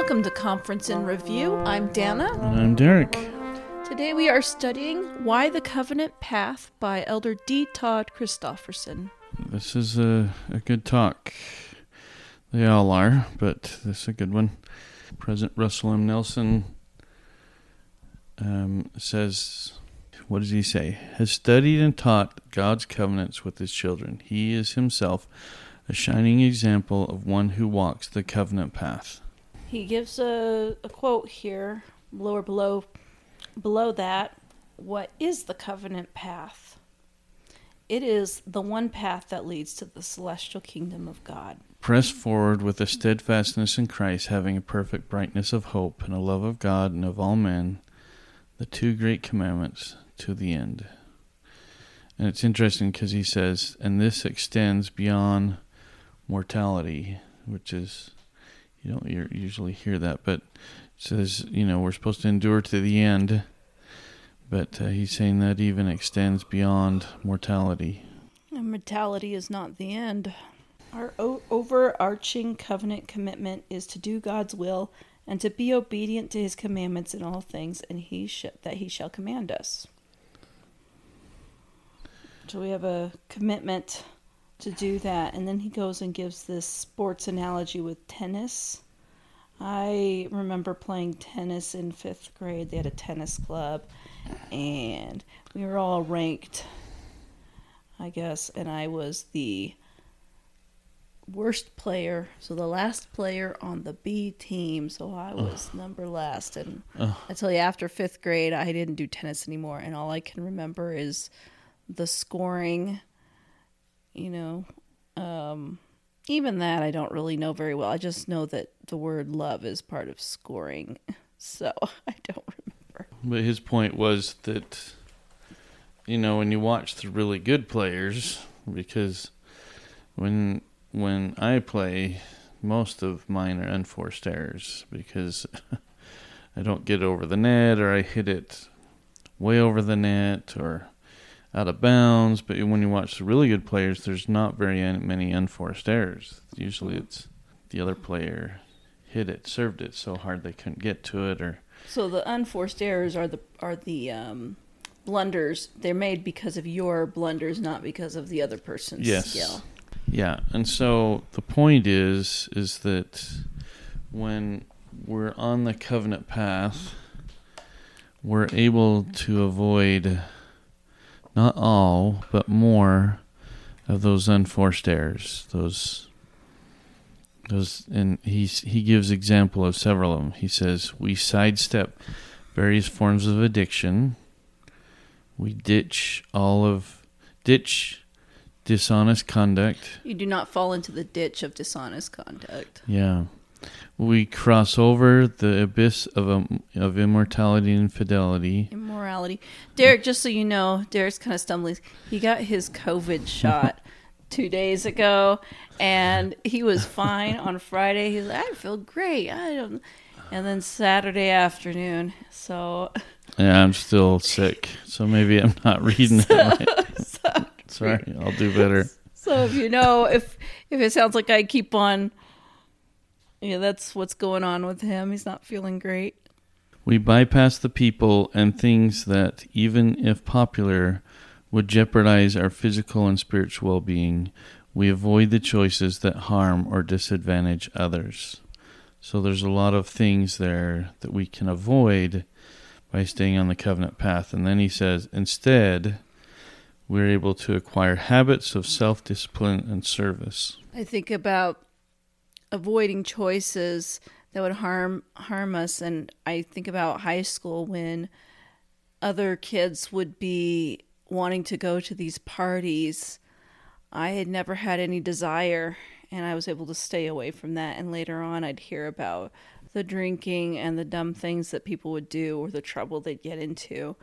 Welcome to Conference in Review. I'm Dana. And I'm Derek. Today we are studying Why the Covenant Path by Elder D. Todd Christofferson. This is a, a good talk. They all are, but this is a good one. President Russell M. Nelson um, says, What does he say? Has studied and taught God's covenants with his children. He is himself a shining example of one who walks the covenant path. He gives a, a quote here, below or below, below that. What is the covenant path? It is the one path that leads to the celestial kingdom of God. Press forward with a steadfastness in Christ, having a perfect brightness of hope and a love of God and of all men, the two great commandments to the end. And it's interesting because he says, and this extends beyond mortality, which is, you don't usually hear that, but says, you know, we're supposed to endure to the end. But uh, he's saying that even extends beyond mortality. And mortality is not the end. Our o- overarching covenant commitment is to do God's will and to be obedient to His commandments in all things, and He sh- that He shall command us. So we have a commitment to do that, and then he goes and gives this sports analogy with tennis. I remember playing tennis in fifth grade. They had a tennis club, and we were all ranked, I guess, and I was the worst player, so the last player on the B team, so I was Ugh. number last. And Ugh. I tell you, after fifth grade, I didn't do tennis anymore, and all I can remember is the scoring. You know, um, even that I don't really know very well. I just know that the word love is part of scoring, so I don't remember. But his point was that, you know, when you watch the really good players, because when when I play, most of mine are unforced errors because I don't get over the net or I hit it way over the net or out of bounds. But when you watch the really good players, there's not very many unforced errors. Usually it's the other player hit it, served it so hard they couldn't get to it or so the unforced errors are the are the um, blunders. They're made because of your blunders, not because of the other person's yes. skill. Yeah, and so the point is is that when we're on the covenant path, we're able to avoid not all, but more of those unforced errors. Those those and he's he gives example of several of them. He says we sidestep various forms of addiction. We ditch all of ditch dishonest conduct. You do not fall into the ditch of dishonest conduct. Yeah. We cross over the abyss of um, of immortality and fidelity. Immorality. Derek, just so you know, Derek's kind of stumbling. He got his COVID shot two days ago, and he was fine on Friday. He's like, I feel great. I don't. And then Saturday afternoon, so. Yeah, I'm still sick, so maybe I'm not reading so, it. Right. So Sorry, I'll do better. So if you know if if it sounds like I keep on, yeah, that's what's going on with him. He's not feeling great. We bypass the people and things that, even if popular, would jeopardize our physical and spiritual well being. We avoid the choices that harm or disadvantage others. So there's a lot of things there that we can avoid by staying on the covenant path. And then he says, instead, we're able to acquire habits of self discipline and service. I think about avoiding choices that would harm harm us and I think about high school when other kids would be wanting to go to these parties. I had never had any desire and I was able to stay away from that and later on I'd hear about the drinking and the dumb things that people would do or the trouble they'd get into.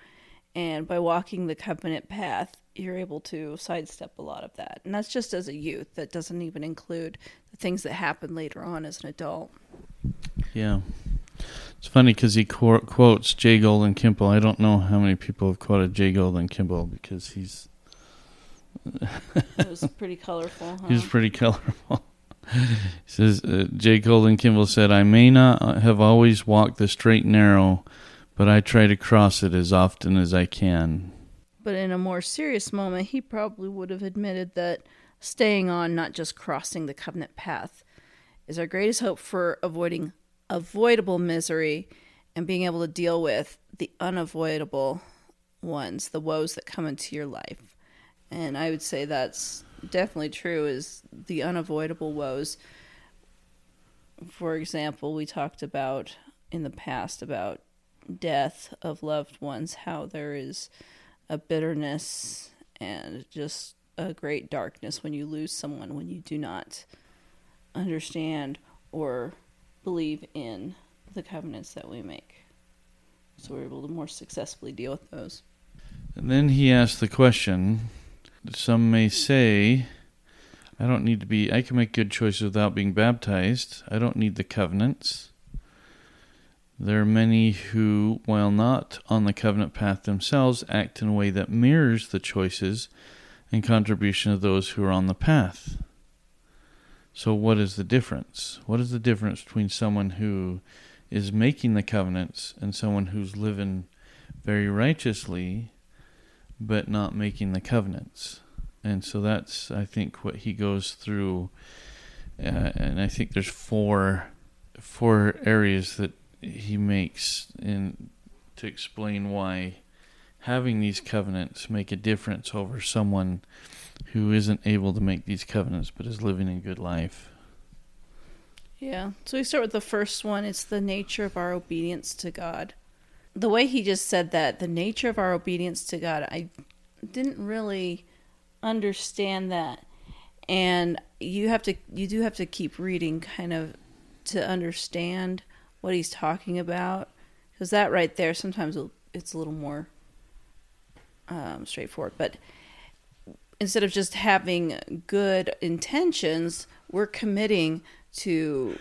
And by walking the covenant path, you're able to sidestep a lot of that. And that's just as a youth. That doesn't even include the things that happen later on as an adult. Yeah. It's funny because he qu- quotes J. Golden Kimball. I don't know how many people have quoted J. Golden Kimball because he's. it was pretty colorful. Huh? He's pretty colorful. He says uh, J. Golden Kimball said, "I may not have always walked the straight and narrow, but I try to cross it as often as I can." But in a more serious moment, he probably would have admitted that staying on, not just crossing the covenant path, is our greatest hope for avoiding avoidable misery and being able to deal with the unavoidable ones, the woes that come into your life. And I would say that's definitely true is the unavoidable woes. For example, we talked about in the past about death of loved ones, how there is a bitterness and just a great darkness when you lose someone, when you do not understand or believe in the covenants that we make. So we're able to more successfully deal with those. And then he asked the question some may say, I don't need to be, I can make good choices without being baptized. I don't need the covenants. There are many who, while not on the covenant path themselves, act in a way that mirrors the choices and contribution of those who are on the path. So, what is the difference? What is the difference between someone who is making the covenants and someone who's living very righteously but not making the covenants? And so that's, I think, what he goes through. Uh, and I think there's four four areas that he makes in to explain why having these covenants make a difference over someone who isn't able to make these covenants but is living a good life. Yeah. So we start with the first one. It's the nature of our obedience to God. The way he just said that, the nature of our obedience to God, I didn't really understand that. And you have to you do have to keep reading kind of to understand what he's talking about because that right there sometimes it's a little more um, straightforward. But instead of just having good intentions, we're committing to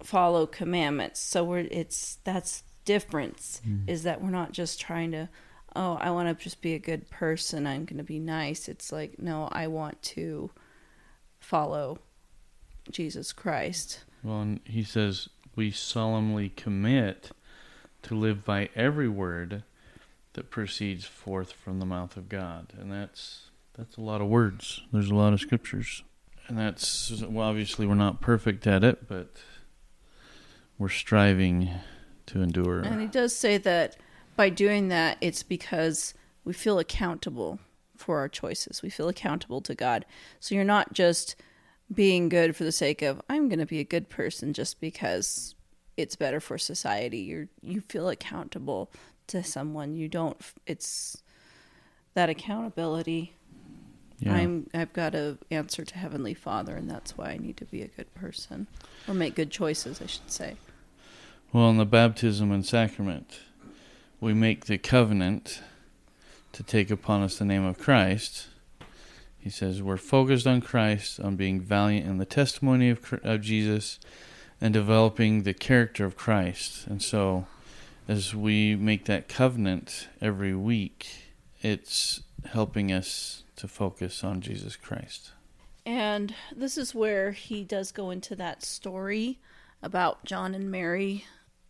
follow commandments. So we're it's that's difference mm. is that we're not just trying to oh I want to just be a good person. I'm going to be nice. It's like no, I want to follow Jesus Christ. Well, and he says we solemnly commit to live by every word that proceeds forth from the mouth of God, and that's that's a lot of words. There's a lot of scriptures, and that's well, obviously we're not perfect at it, but we're striving to endure. And he does say that by doing that, it's because we feel accountable for our choices. We feel accountable to God. So you're not just being good for the sake of I'm going to be a good person just because it's better for society. You you feel accountable to someone. You don't. It's that accountability. Yeah. I'm. I've got to answer to Heavenly Father, and that's why I need to be a good person or make good choices. I should say. Well, in the baptism and sacrament, we make the covenant to take upon us the name of Christ he says, We're focused on Christ, on being valiant in the testimony of, of Jesus, and developing the character of Christ. And so, as we make that covenant every week, it's helping us to focus on Jesus Christ. And this is where he does go into that story about John and Mary,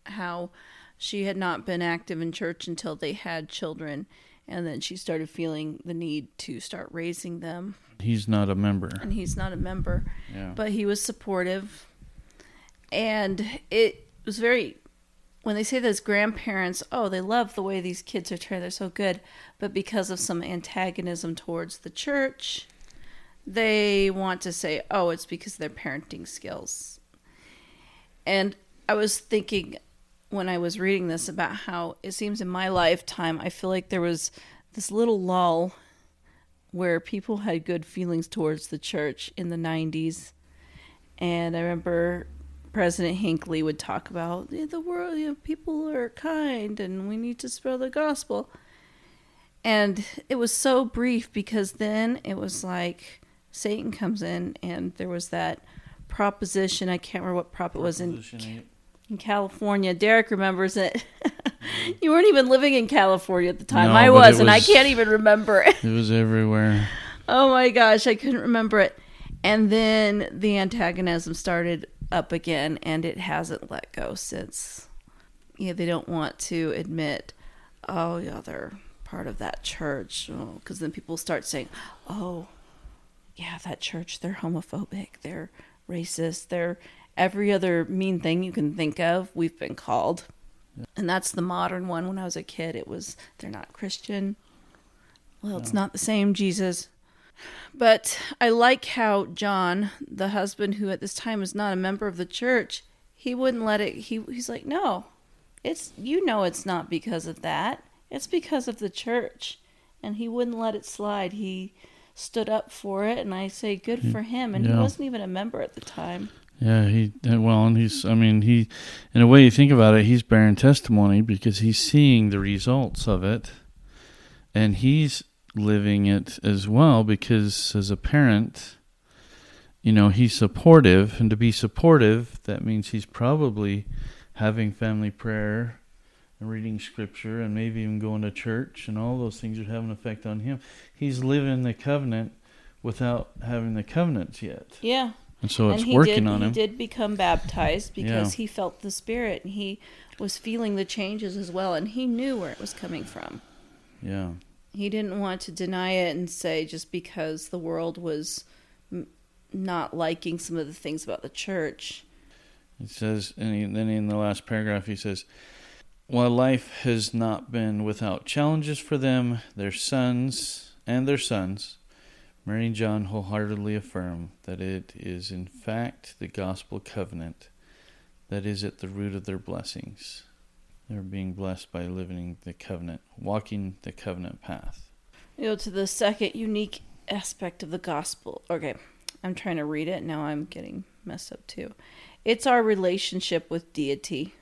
how she had not been active in church until they had children and then she started feeling the need to start raising them. He's not a member. And he's not a member. Yeah. But he was supportive. And it was very when they say those grandparents, oh, they love the way these kids are trained, they're so good, but because of some antagonism towards the church, they want to say, oh, it's because of their parenting skills. And I was thinking when I was reading this about how it seems in my lifetime, I feel like there was this little lull where people had good feelings towards the church in the 90s. And I remember President Hinckley would talk about the world, you know, people are kind and we need to spread the gospel. And it was so brief because then it was like Satan comes in and there was that proposition. I can't remember what prop it was in in California. Derek remembers it. you weren't even living in California at the time. No, I was, was, and I can't even remember it. it was everywhere. Oh my gosh, I couldn't remember it. And then the antagonism started up again, and it hasn't let go since. Yeah, they don't want to admit, oh, yeah, they're part of that church. Oh, because then people start saying, oh, yeah, that church, they're homophobic, they're racist, they're every other mean thing you can think of, we've been called. And that's the modern one. When I was a kid, it was they're not Christian. Well, it's not the same Jesus. But I like how John, the husband who at this time was not a member of the church, he wouldn't let it he he's like, "No. It's you know it's not because of that. It's because of the church." And he wouldn't let it slide. He stood up for it and I say good hmm. for him and he wasn't even a member at the time. Yeah, he uh, well, and he's. I mean, he. In a way, you think about it, he's bearing testimony because he's seeing the results of it, and he's living it as well. Because as a parent, you know, he's supportive, and to be supportive, that means he's probably having family prayer and reading scripture, and maybe even going to church, and all those things would have an effect on him. He's living the covenant without having the covenants yet, Yeah. And so it's and he working did, on he did become baptized because Yeah. he felt the spirit and he was feeling the changes as well and he knew where it was coming from Yeah. he didn't want to deny it and say just because the world was m- not liking some of the things about the church It says, and he, then in the last paragraph, he says, While life has not been without challenges for them, their sons and their sons, Mary and John wholeheartedly affirm that it is in fact the gospel covenant that is at the root of their blessings. They're being blessed by living the covenant, walking the covenant path. you know to the second unique aspect of the gospel. Okay i'm trying to read it. Now i'm getting messed up too. It's our relationship with deity.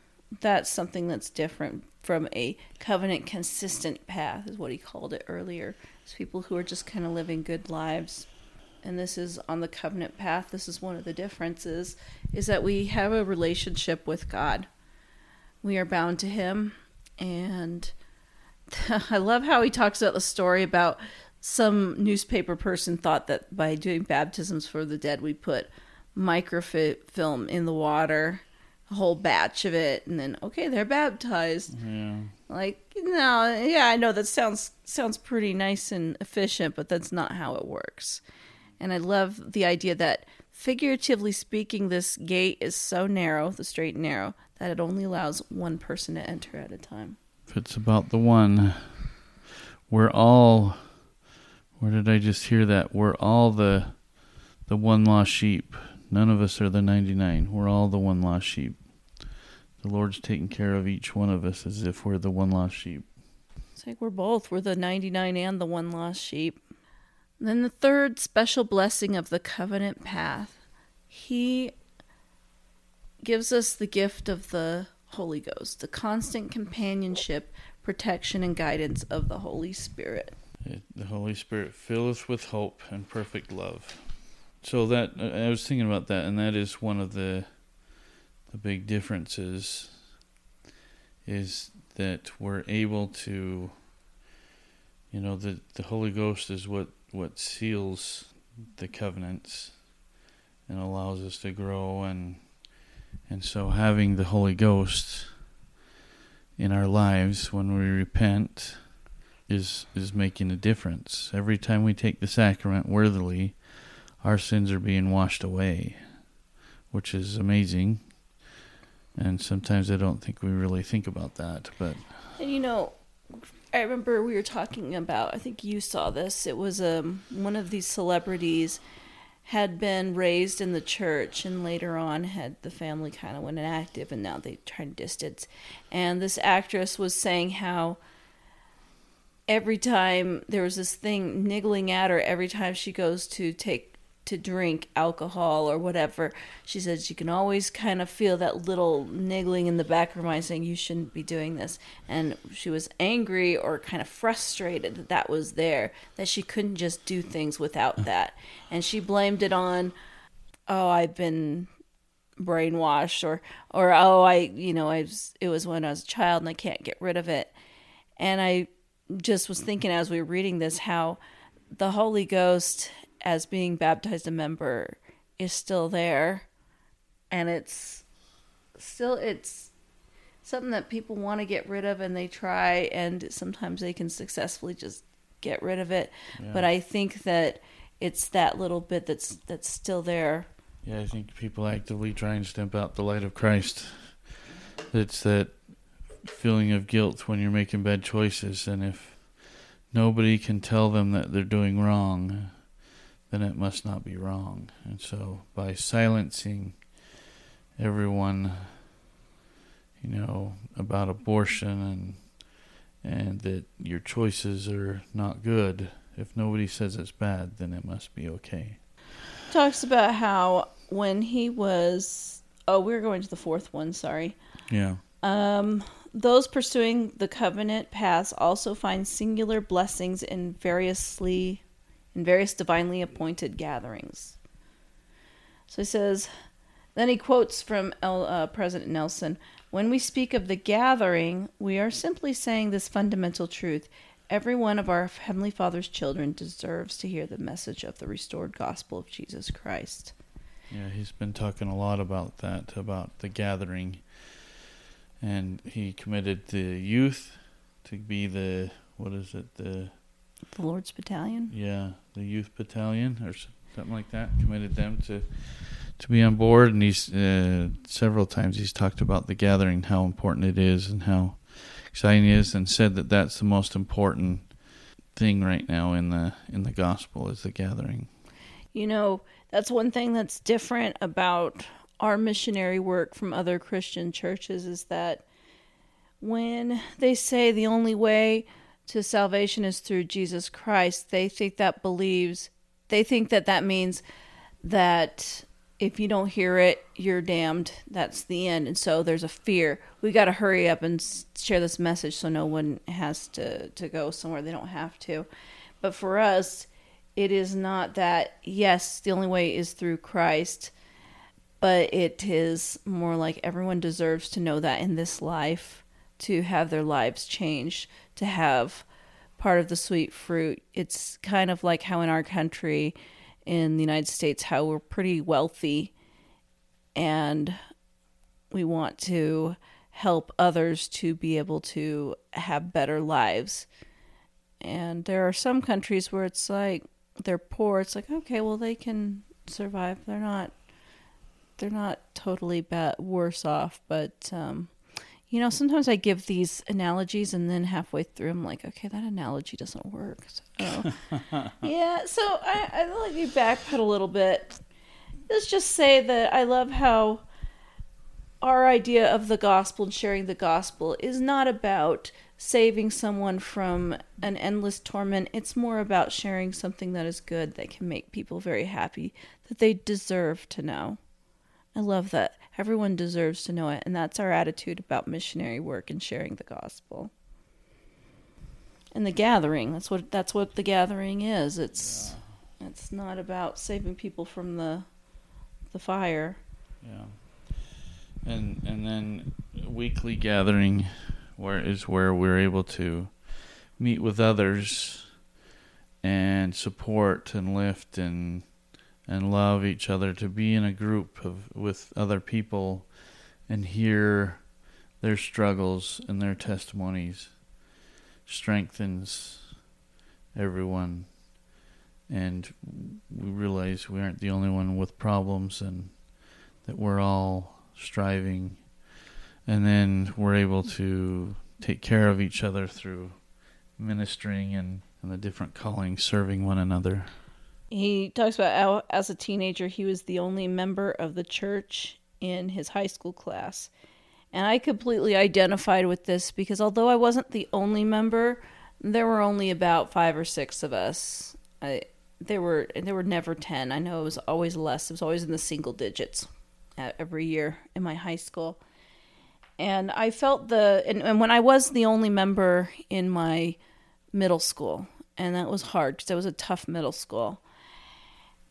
That's something that's different from a covenant consistent path is what he called it earlier people who are just kind of living good lives. And this is on the covenant path. This is one of the differences is that we have a relationship with god. We are bound to him. And I love how he talks about the story about some newspaper person thought that by doing baptisms for the dead, we put microfilm in the water, a whole batch of it, and then okay, they're baptized. Yeah. Like no, yeah, I know that sounds sounds pretty nice and efficient, but that's not how it works. And I love the idea that figuratively speaking, this gate is so narrow, the straight and narrow, that it only allows one person to enter at a time. If it's about the one, we're all. Where did I just hear that? We're all the, the one lost sheep. None of us are the ninety nine. We're all the one lost sheep. The Lord's taking care of each one of us as if we're the one lost sheep. It's like we're both. We're the 99 and the one lost sheep. And then the third special blessing of the covenant path, he gives us the gift of the Holy Ghost, the constant companionship, protection, and guidance of the Holy Spirit. The Holy Spirit filleth with hope and perfect love. So that I was thinking about that, and that is one of the the big differences. Is that we're able to, you know, the the Holy Ghost is what what seals the covenants and allows us to grow and and so having the Holy Ghost in our lives when we repent is is making a difference. Every time we take the sacrament worthily, our sins are being washed away, which is amazing. And sometimes I don't think we really think about that, but And you know, I remember we were talking about. I think you saw this. It was um one of these celebrities had been raised in the church and later on had the family kind of went inactive and now they tried to distance. And this actress was saying how every time there was this thing niggling at her every time she goes to take to drink alcohol or whatever she says you can always kind of feel that little niggling in the back of her mind saying you shouldn't be doing this. And she was angry or kind of frustrated that that was there that she couldn't just do things without mm. that. And she blamed it on oh i've been brainwashed or or oh i you know i was it was when i was a child and i can't get rid of it. And i just was thinking as we were reading this how the holy ghost as being baptized a member is still there and it's still it's something that people want to get rid of and they try and sometimes they can successfully just get rid of it Yeah. but i think that it's that little bit that's that's still there Yeah, I think people actively try and stamp out the light of Christ. It's that feeling of guilt when you're making bad choices, and if nobody can tell them that they're doing wrong, then it must not be wrong. And so, by silencing everyone, you know, about abortion and and that your choices are not good, if nobody says it's bad, then it must be okay. talks about how when he was oh we're going to the fourth one sorry Yeah. um those pursuing the covenant paths also find singular blessings in variously in various divinely appointed gatherings. So he says then he quotes from El, uh, president nelson when we speak of the gathering we are simply saying this fundamental truth. Every one of our heavenly father's children deserves to hear the message of the restored gospel of jesus christ. Yeah, he's been talking a lot about that, about the gathering. And he committed the youth to be the, what is it, the, the lord's battalion yeah, the youth battalion or something like that. Committed them to, to be on board. And he's, uh, several times he's talked about the gathering, how important it is and how exciting it is, and said that that's the most important thing right now in the, in the gospel is the gathering. You know, that's one thing that's different about our missionary work from other Christian churches is that when they say the only way to salvation is through Jesus Christ, they think that believes, they think that that means that if you don't hear it, you're damned. That's the end. And so there's a fear. We got to hurry up and share this message so no one has to, to go somewhere they don't have to. But for us, it is not that, yes, the only way is through Christ, but it is more like everyone deserves to know that in this life, to have their lives changed, to have part of the sweet fruit. It's kind of like how in our country, in the United States, how we're pretty wealthy and we want to help others to be able to have better lives. And there are some countries where it's like they're poor. It's like okay, well they can survive. They're not they're not totally bad, worse off, but um, you know, sometimes I give these analogies and then halfway through I'm like, okay, that analogy doesn't work. So, oh. yeah, so I, I let you backpedal a little bit. Let's just say that I love how our idea of the gospel and sharing the gospel is not about saving someone from an endless torment. It's more about sharing something that is good that can make people very happy that they deserve to know. I love that. Everyone deserves to know it, and that's our attitude about missionary work and sharing the gospel. And the gathering, that's what that's what the gathering is. It's it's not about saving people from the the fire. Yeah. And and then weekly gathering where is where we're able to meet with others and support and lift and and love each other to be in a group of with other people and hear their struggles and their testimonies strengthens everyone. And we realize we aren't the only one with problems and that we're all striving. And then we're able to take care of each other through ministering and, and the different callings serving one another He talks about how, as a teenager, he was the only member of the church in his high school class. And I completely identified with this because although I wasn't the only member, there were only about five or six of us. I, there were there were never ten. I know it was always less. It was always in the single digits every year in my high school. And I felt the and, and when I was the only member in my middle school, and that was hard because it was a tough middle school.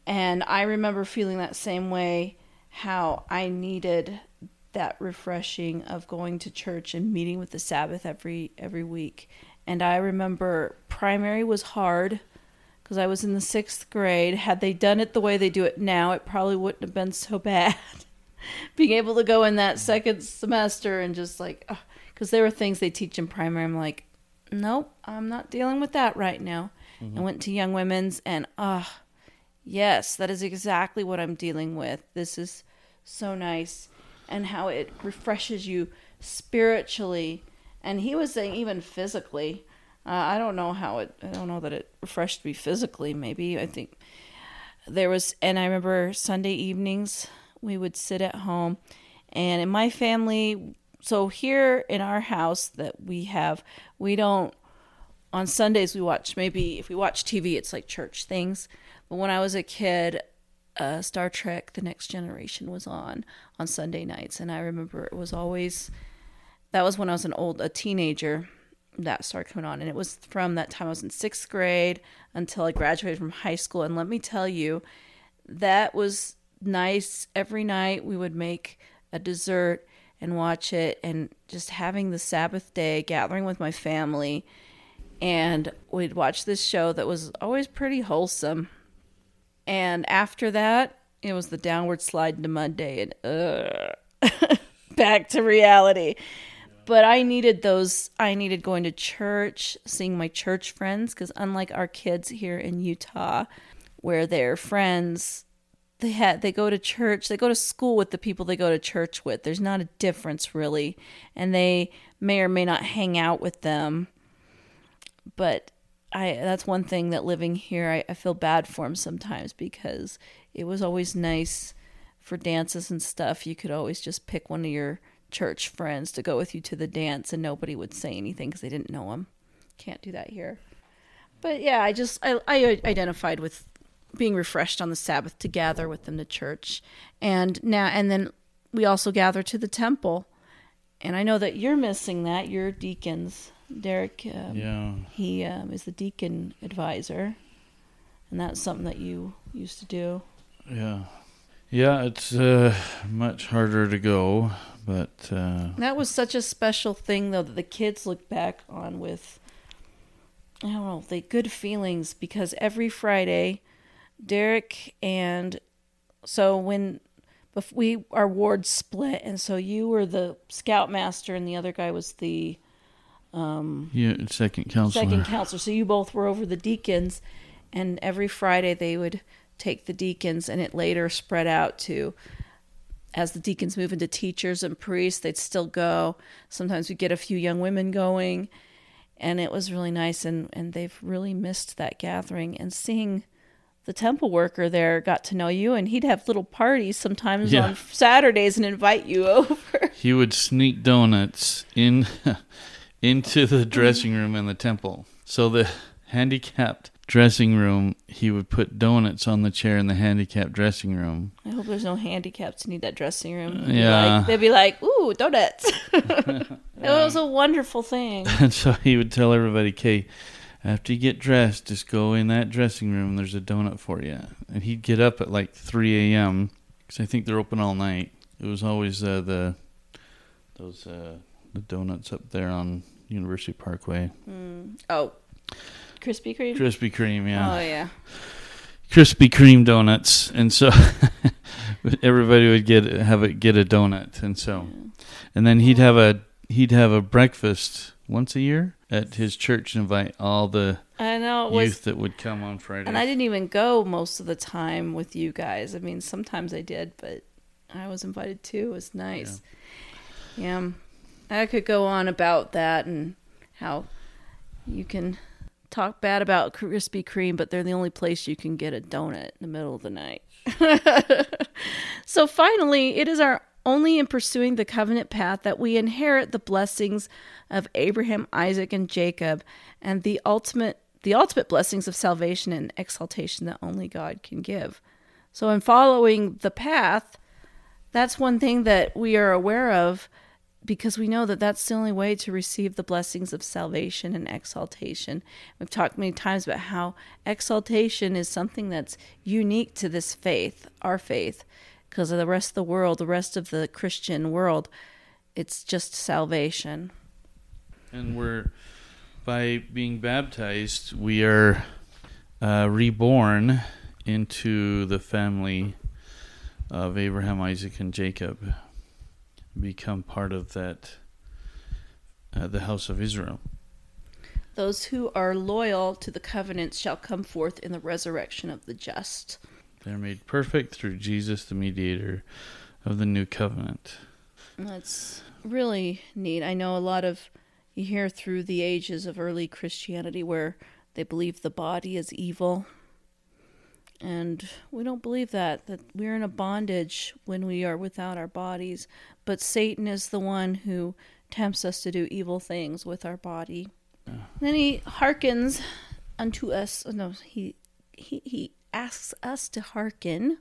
And I remember feeling that same way how I needed that refreshing of going to church and meeting with the Sabbath every every week. And I remember primary was hard because I was in the sixth grade. Had they done it the way they do it now, it probably wouldn't have been so bad. Being able to go in that second semester and just like, because there were things they teach in primary, I'm like, nope, I'm not dealing with that right now. Mm-hmm. I went to Young Women's and, ah, uh, yes, that is exactly what I'm dealing with. This is so nice and how it refreshes you spiritually. And he was saying even physically. Uh, I don't know how it. I don't know that it refreshed me physically. Maybe I think there was, and I remember Sunday evenings we would sit at home, and in my family, so here in our house that we have, we don't. On Sundays we watch maybe if we watch TV, it's like church things. But when I was a kid, uh, Star Trek: The Next Generation was on on Sunday nights, and I remember it was always that was when I was an old a teenager that started coming on, and it was from that time I was in sixth grade until I graduated from high school. And let me tell you, that was nice. Every night we would make a dessert and watch it, and just having the Sabbath day gathering with my family, and we'd watch this show that was always pretty wholesome. And after that, it was the downward slide into Monday, and uh, back to reality but I needed those. I needed going to church, seeing my church friends, because unlike our kids here in Utah, where their friends they had they go to church, they go to school with the people they go to church with. There's not a difference really, and they may or may not hang out with them. But I that's one thing that living here, I, I feel bad for them sometimes because it was always nice for dances and stuff. You could always just pick one of your church friends to go with you to the dance and nobody would say anything because they didn't know him. Can't do that here. But yeah, I just I, I identified with being refreshed on the Sabbath to gather with them to church, and now and then we also gather to the temple. And I know that you're missing that. You're deacons, Derek. Um, yeah. He um, is the deacon advisor, and that's something that you used to do. Yeah. Yeah, it's uh, much harder to go but uh, that was such a special thing, though, that the kids look back on with I don't know, the good feelings because every Friday, Derek and so when we our ward split, and so you were the scoutmaster, and the other guy was the um, yeah second counselor. Second counselor. So you both were over the deacons, and every Friday they would take the deacons, and it later spread out to as the deacons move into teachers and priests, they'd still go. Sometimes we'd get a few young women going, and it was really nice. And, and they've really missed that gathering. And seeing the temple worker there got to know you, and he'd have little parties sometimes yeah. on Saturdays and invite you over. He would sneak donuts in into the dressing room in the temple. So the handicapped dressing room, he would put donuts on the chair in the handicapped dressing room. I hope there's no handicaps who need that dressing room. They'd yeah. Like, they'd be like, ooh, donuts. it was a wonderful thing. And so he would tell everybody, okay, after you get dressed, just go in that dressing room. There's a donut for you. And he'd get up at like 3 a.m. because I think they're open all night. It was always uh, the those uh, the donuts up there on University Parkway. Mm. Oh, Krispy Kreme. Krispy Kreme, yeah. Oh yeah. Krispy Kreme donuts, and so everybody would get have it get a donut, and so, and then he'd have a he'd have a breakfast once a year at his church and invite all the I know youth was, that would come on Friday. And I didn't even go most of the time with you guys. I mean, sometimes I did, but I was invited too. It was nice. Yeah. yeah. I could go on about that and how you can talk bad about Krispy Kreme, but they're the only place you can get a donut in the middle of the night. so finally, it is our only in pursuing the covenant path that we inherit the blessings of Abraham, Isaac, and Jacob, and the ultimate the ultimate blessings of salvation and exaltation that only God can give. So in following the path, that's one thing that we are aware of because we know that that's the only way to receive the blessings of salvation and exaltation. We've talked many times about how exaltation is something that's unique to this faith, our faith, because of the rest of the world, the rest of the Christian world, it's just salvation. And we're, by being baptized, we are uh, reborn into the family of Abraham, Isaac, and Jacob, become part of that, uh, the house of Israel. Those who are loyal to the covenant shall come forth in the resurrection of the just. They're made perfect through Jesus, the mediator of the new covenant. That's really neat. I know a lot of you hear through the ages of early Christianity where they believe the body is evil. And we don't believe that, that we're in a bondage when we are without our bodies. But Satan is the one who tempts us to do evil things with our body. Yeah. Then he hearkens unto us. oh No, he, he, he asks us to hearken.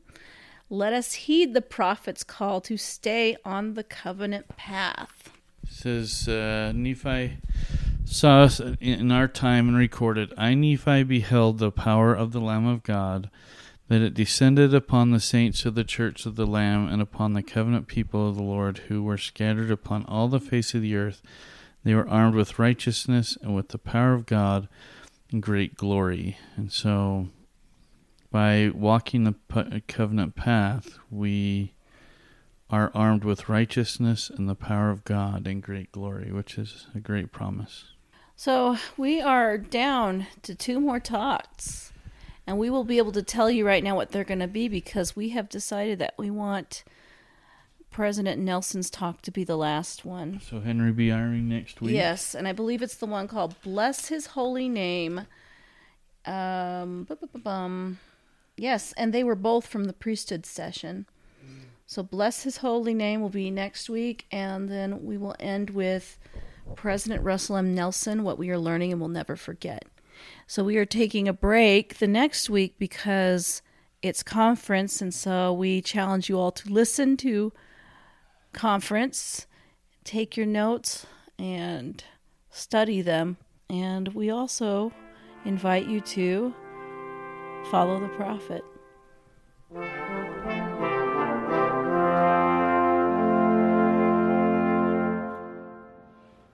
Let us heed the prophet's call to stay on the covenant path. It says uh, Nephi saw us in our time and recorded, I, Nephi, beheld the power of the Lamb of God, that it descended upon the saints of the church of the Lamb and upon the covenant people of the Lord, who were scattered upon all the face of the earth. They were armed with righteousness and with the power of God and great glory. And so, by walking the covenant path, we are armed with righteousness and the power of God and great glory, which is a great promise. So we are down to two more talks, and we will be able to tell you right now what they're going to be because we have decided that we want President Nelson's talk to be the last one. So Henry B. Eyring next week. Yes, and I believe it's the one called "Bless His Holy Name." Um, yes, and they were both from the priesthood session. So bless His holy name will be next week, and then we will end with President Russell M. Nelson, What We Are Learning and Will Never Forget. So we are taking a break the next week because it's conference, and so we challenge you all to listen to conference, take your notes, and study them. And we also invite you to follow the prophet.